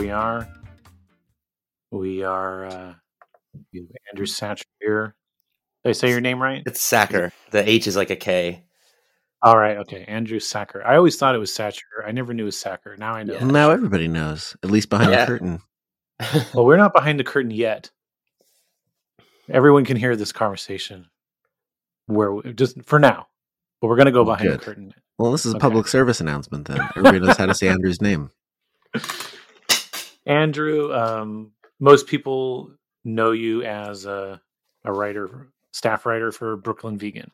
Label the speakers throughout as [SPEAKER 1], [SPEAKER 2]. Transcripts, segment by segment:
[SPEAKER 1] We are. We are uh you have Andrew Satcher here. Did I say your name right?
[SPEAKER 2] It's Sacker. The H is like a K.
[SPEAKER 1] All right, okay. Andrew Sacher. I always thought it was Satcher. I never knew it was Sacker. Now I know.
[SPEAKER 2] Yeah.
[SPEAKER 3] Now everybody knows, at least behind
[SPEAKER 2] Yeah.
[SPEAKER 3] the curtain.
[SPEAKER 1] Well, we're not behind the curtain yet. Everyone can hear this conversation. Where we, just for now, but we're going to go behind
[SPEAKER 3] Good.
[SPEAKER 1] the curtain.
[SPEAKER 3] Well, this is a
[SPEAKER 1] Okay.
[SPEAKER 3] public service announcement then. Everybody knows how to say Andrew's name.
[SPEAKER 1] Andrew, um, most people know you as a, a writer, staff writer for Brooklyn Vegan.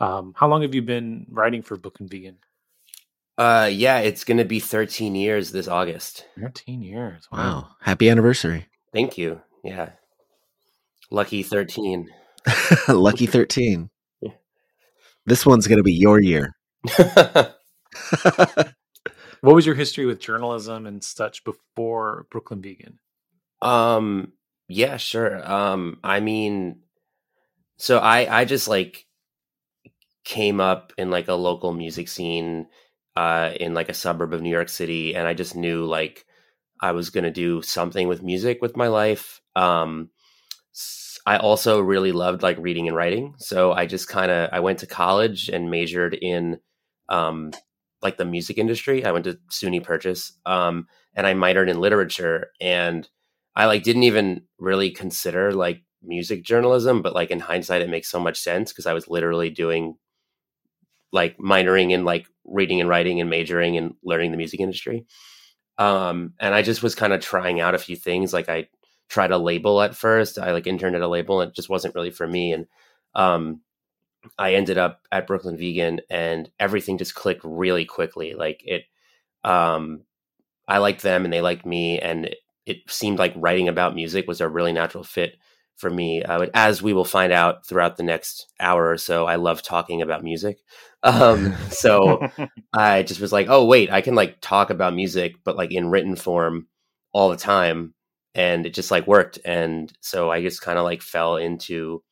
[SPEAKER 1] Um, how long have you been writing for Brooklyn Vegan?
[SPEAKER 2] Uh, yeah, it's gonna be 13 years this August.
[SPEAKER 1] 13 years.
[SPEAKER 3] Wow. Happy anniversary.
[SPEAKER 2] Thank you. Yeah, lucky 13.
[SPEAKER 3] Lucky 13.
[SPEAKER 2] Yeah.
[SPEAKER 3] This one's going to be your year.
[SPEAKER 1] What was your history with journalism and such before Brooklyn Vegan?
[SPEAKER 2] um, yeah, sure. Um, I mean, so I I just like came up in like a local music scene uh in like a suburb of New York City and I just knew like I was going to do something with music with my life. Um I also really loved like reading and writing. So I just kind of I went to college and majored in um like the music industry. I went to SUNY Purchase um and I minored in literature and I like didn't even really consider like music journalism, but like in hindsight it makes so much sense because I was literally doing like minoring in like reading and writing and majoring and learning the music industry. Um, and I just was kind of trying out a few things. Like I tried a label at first. I like interned at a label and it just wasn't really for me. And um, I ended up at Brooklyn Vegan and everything just clicked really quickly. Like it, um, I liked them and they liked me. And it, it seemed like writing about music was a really natural fit for me. Would, as we will find out throughout the next hour or so, I love talking about music. Um, so I just was like, oh wait, I can like talk about music, but like in written form all the time, and it just like worked. And so I just kind of like fell into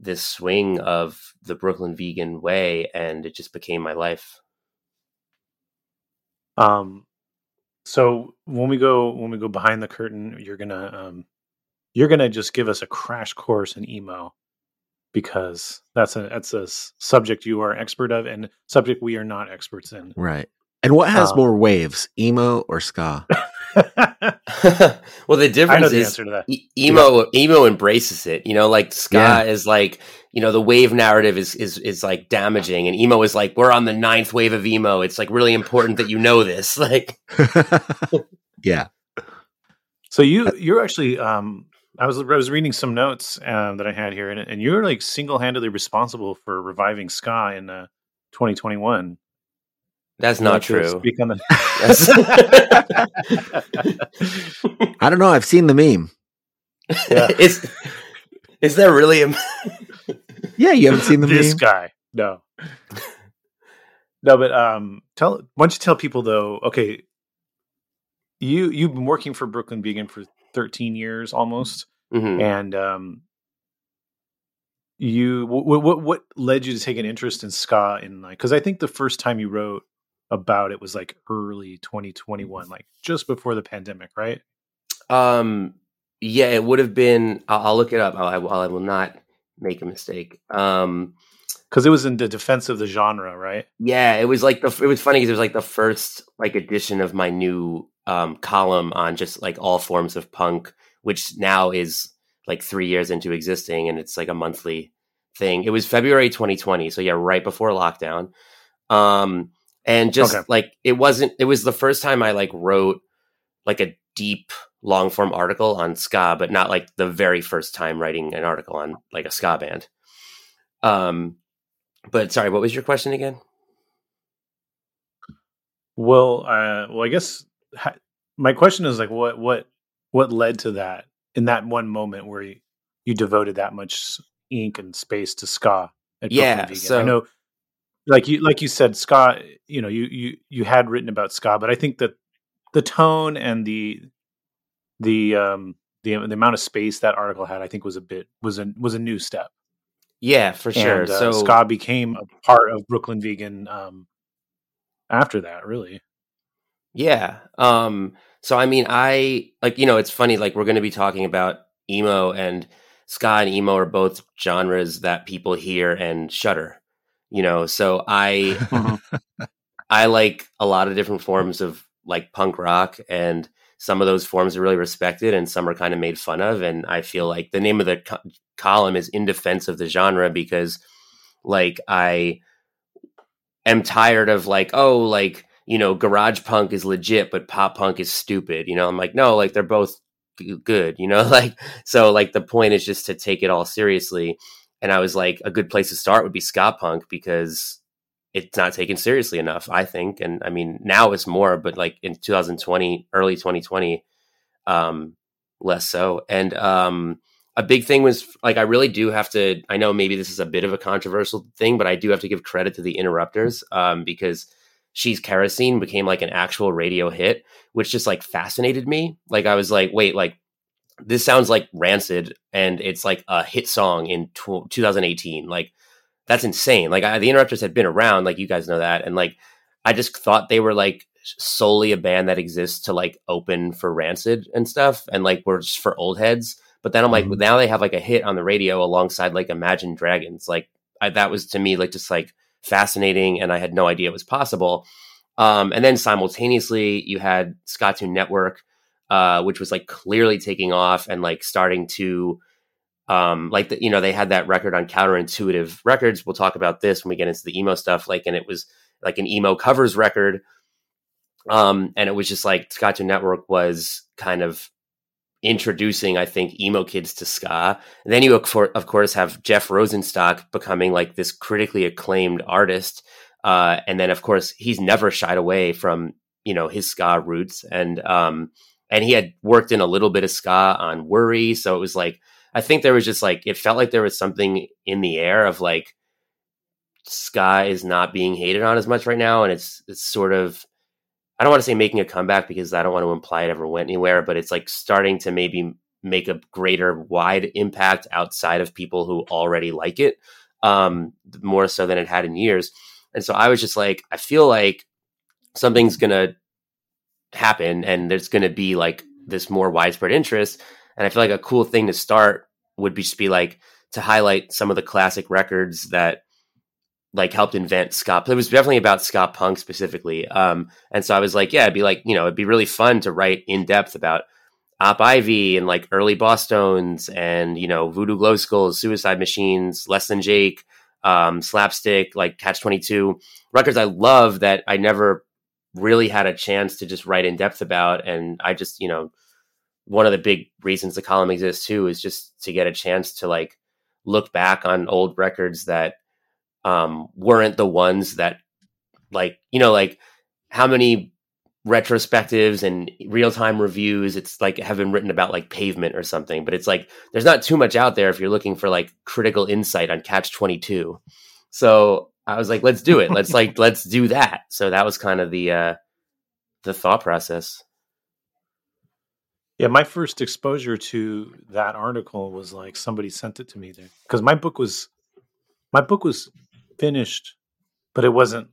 [SPEAKER 2] this swing of the Brooklyn vegan way, and it just became my life.
[SPEAKER 1] Um, so when we go when we go behind the curtain, you're gonna um, you're gonna just give us a crash course in emo because that's a that's a subject you are expert of and subject we are not experts in.
[SPEAKER 3] Right. And what has
[SPEAKER 1] Um,
[SPEAKER 3] more waves, emo or ska?
[SPEAKER 2] well, the difference
[SPEAKER 1] the
[SPEAKER 2] is
[SPEAKER 1] answer to that.
[SPEAKER 2] e- emo emo embraces it. You know, like ska
[SPEAKER 3] Yeah.
[SPEAKER 2] is like you know the wave narrative is is is like damaging, and emo is like we're on the ninth wave of emo. It's like really important that you know this. Like
[SPEAKER 3] yeah.
[SPEAKER 1] So you you're actually um I was I was reading some notes um, that I had here and, and you're like single handedly responsible for reviving ska in uh, 2021.
[SPEAKER 2] That's not true.
[SPEAKER 1] Speak on the.
[SPEAKER 3] I don't know. I've seen the meme.
[SPEAKER 1] Yeah.
[SPEAKER 2] is is there really a
[SPEAKER 3] Yeah, you haven't seen the
[SPEAKER 1] this
[SPEAKER 3] meme.
[SPEAKER 1] guy. No. No, but um, tell why don't you tell people though? Okay, you you've been working for Brooklyn Vegan for 13 years almost,
[SPEAKER 2] Mhm.
[SPEAKER 1] and um, you what what what led you to take an interest in ska in like because I think the first time you wrote about it was like early 2021, like just before the pandemic, right?
[SPEAKER 2] Um, yeah, it would have been. I'll, I'll look it up. I, I will not make a mistake. Um,
[SPEAKER 1] Because it was in the defense of the genre, right?
[SPEAKER 2] yeah, it was like the. It was funny because it was like the first like edition of my new um column on just like all forms of punk, which now is like three years into existing, and it's like a monthly thing. It was February 2020, so yeah, right before lockdown. Um, and just
[SPEAKER 1] Okay.
[SPEAKER 2] like it wasn't. It was the first time I like wrote like a deep long form article on ska, but not like the very first time writing an article on like a ska band. Um, but sorry, what was your question again?
[SPEAKER 1] Well, uh, well, I guess ha- my question is like, what, what, what led to that in that one moment where you, you devoted that much ink and space to ska? At
[SPEAKER 2] Yeah, so-
[SPEAKER 1] I know, like you, like you said, ska. You know, you you you had written about ska, but I think that the tone and the the um the the amount of space that article had, I think, was a bit was a was a new step.
[SPEAKER 2] Yeah, for sure.
[SPEAKER 1] And, uh,
[SPEAKER 2] so
[SPEAKER 1] ska became a part of Brooklyn Vegan um, after that. Really,
[SPEAKER 2] Yeah. Um so I mean I like you know it's funny like we're going to be talking about emo and ska and emo are both genres that people hear and shudder. You know, so I mm-hmm. I like a lot of different forms of like punk rock and some of those forms are really respected and some are kind of made fun of and I feel like the name of the co- column is in defense of the genre because like I am tired of like oh like you know garage punk is legit but pop punk is stupid you know? I'm like no like they're both g- good you know? Like so like the point is just to take it all seriously and I was like a good place to start would be ska punk because it's not taken seriously enough I think. And I mean now it's more but like in 2020 early 2020 um less so. And um a big thing was like I really do have to I know maybe this is a bit of a controversial thing but I do have to give credit to the interrupters um because she's kerosene became like an actual radio hit which just like fascinated me. Like I was like wait like this sounds like rancid and it's like a hit song in tw 2018 like that's insane like I, the interrupters had been around like you guys know that and like I just thought they were like solely a band that exists to like open for rancid and stuff and like we're just for old heads but then I'm like,
[SPEAKER 1] Mhm.
[SPEAKER 2] now they have like a hit on the radio alongside like Imagine Dragons. Like I, that was to me like just like fascinating, and I had no idea it was possible. Um, and then simultaneously, you had Skatune Network, uh, which was like clearly taking off and like starting to, um, like the, you know they had that record on Counterintuitive Records. We'll talk about this when we get into the emo stuff. Like, and it was like an emo covers record. Um, and it was just like Skatune Network was kind of introducing, I think, emo kids to ska. And then you, of of course, have Jeff Rosenstock becoming like this critically acclaimed artist. Uh, and then, of course, he's never shied away from you know his ska roots, and um, and he had worked in a little bit of ska on Worry, so it was like I think there was just like it felt like there was something in the air of like ska is not being hated on as much right now, and it's it's sort of I don't want to say making a comeback because I don't want to imply it ever went anywhere, but it's like starting to maybe make a greater wide impact outside of people who already like it, um, more so than it had in years. And so I was just like, I feel like something's gonna happen, and there's gonna be like this more widespread interest. And I feel like a cool thing to start would be just be like to highlight some of the classic records that like helped invent ska. It was definitely about ska punk specifically. Um, and so I was like, yeah, it'd be like, you know, it'd be really fun to write in depth about Op Ivy and like early Bosstones and, you know, Voodoo Glow Skulls, Suicide Machines, Less Than Jake, um, Slapstick, like Catch 22 records I love that I never really had a chance to just write in depth about. And I just, you know, one of the big reasons the column exists too is just to get a chance to like look back on old records that um, weren't the ones that like you know like how many retrospectives and real-time reviews it's like have been written about like pavement or something but it's like there's not too much out there if you're looking for like critical insight on catch 22 so i was like let's do it let's like let's do that so that was kind of the uh the thought process
[SPEAKER 1] Yeah, my first exposure to that article was like somebody sent it to me there because my book was my book was finished, but it wasn't.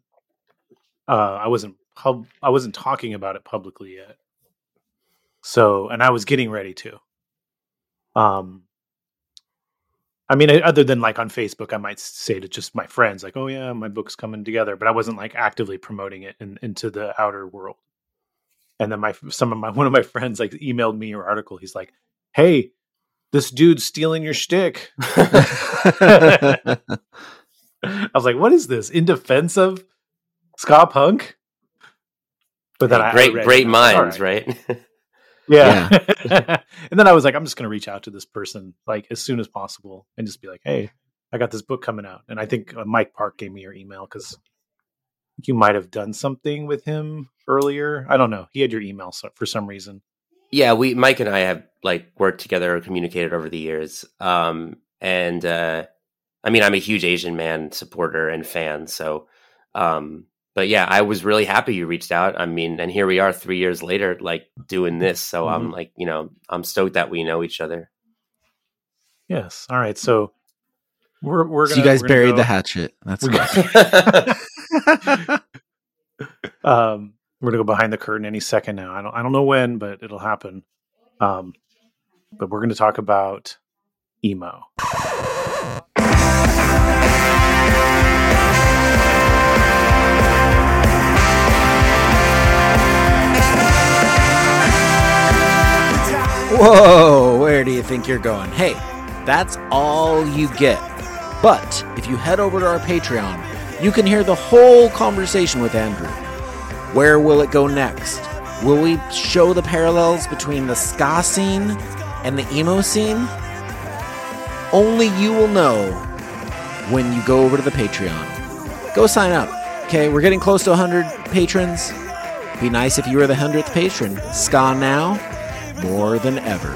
[SPEAKER 1] Uh, I wasn't pub. I wasn't talking about it publicly yet. So, and I was getting ready to. Um, I mean, other than like on Facebook, I might say to just my friends, like, "Oh yeah, my book's coming together," but I wasn't like actively promoting it in, into the outer world. And then my some of my one of my friends like emailed me your article. He's like hey this dude's stealing your shtick. I was like what is this? In defense of ska punk? But then
[SPEAKER 2] Hey,
[SPEAKER 1] I- I
[SPEAKER 2] great
[SPEAKER 1] read it,
[SPEAKER 2] great
[SPEAKER 1] and I like, "All
[SPEAKER 2] minds right
[SPEAKER 1] yeah, and then i was like i'm just going to reach out to this person like as soon as possible and just be like hey i got this book coming out. And i think uh, mike park gave me your email because you might have done something with him earlier. I don't know. He had your email so, for some reason.
[SPEAKER 2] Yeah, we Mike and I have like worked together or communicated over the years. Um and uh I mean I'm a huge Asian man supporter and fan, so um but yeah, I was really happy you reached out. I mean, and here we are 3 years later like doing this. So I'm like, you know, I'm stoked that we know each other.
[SPEAKER 1] yes all right so we're we're gonna
[SPEAKER 3] you guys
[SPEAKER 1] we're
[SPEAKER 3] buried
[SPEAKER 1] go-
[SPEAKER 3] the hatchet. That's
[SPEAKER 1] we're
[SPEAKER 3] good.
[SPEAKER 1] gonna- um we're gonna go behind the curtain any second now i don't i don't know when but it'll happen um but we're gonna talk about emo
[SPEAKER 3] Whoa, where do you think you're going? Hey, that's all you get. But if you head over to our Patreon, you can hear the whole conversation with Andrew. Where will it go next? Will we show the parallels between the ska scene and the emo scene? Only you will know when you go over to the Patreon. Go sign up. Okay, we're getting close to 100 patrons. Be nice if you were the 100th patron. Ska now, more than ever.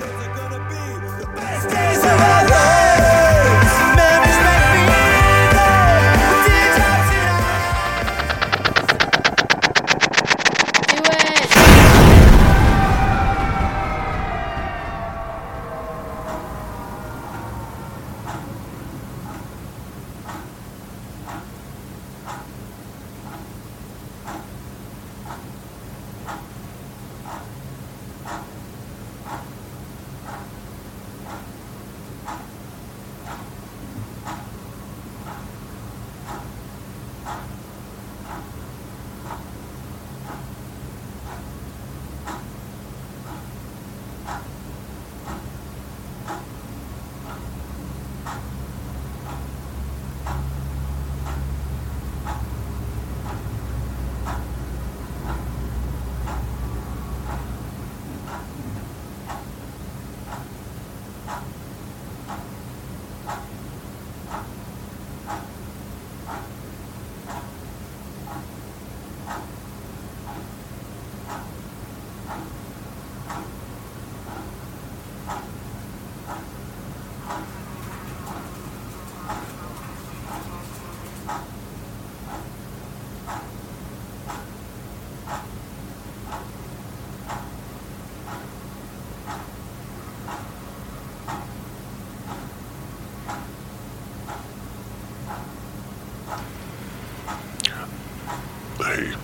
[SPEAKER 4] Do it!
[SPEAKER 5] Hey,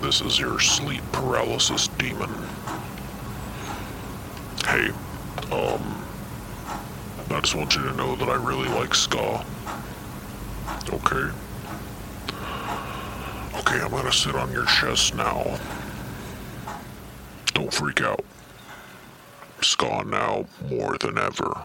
[SPEAKER 5] this is your sleep paralysis demon. Hey, um, I just want you to know that I really like ska. Okay. Okay, I'm gonna sit on your chest now. Don't freak out. Ska now more than ever.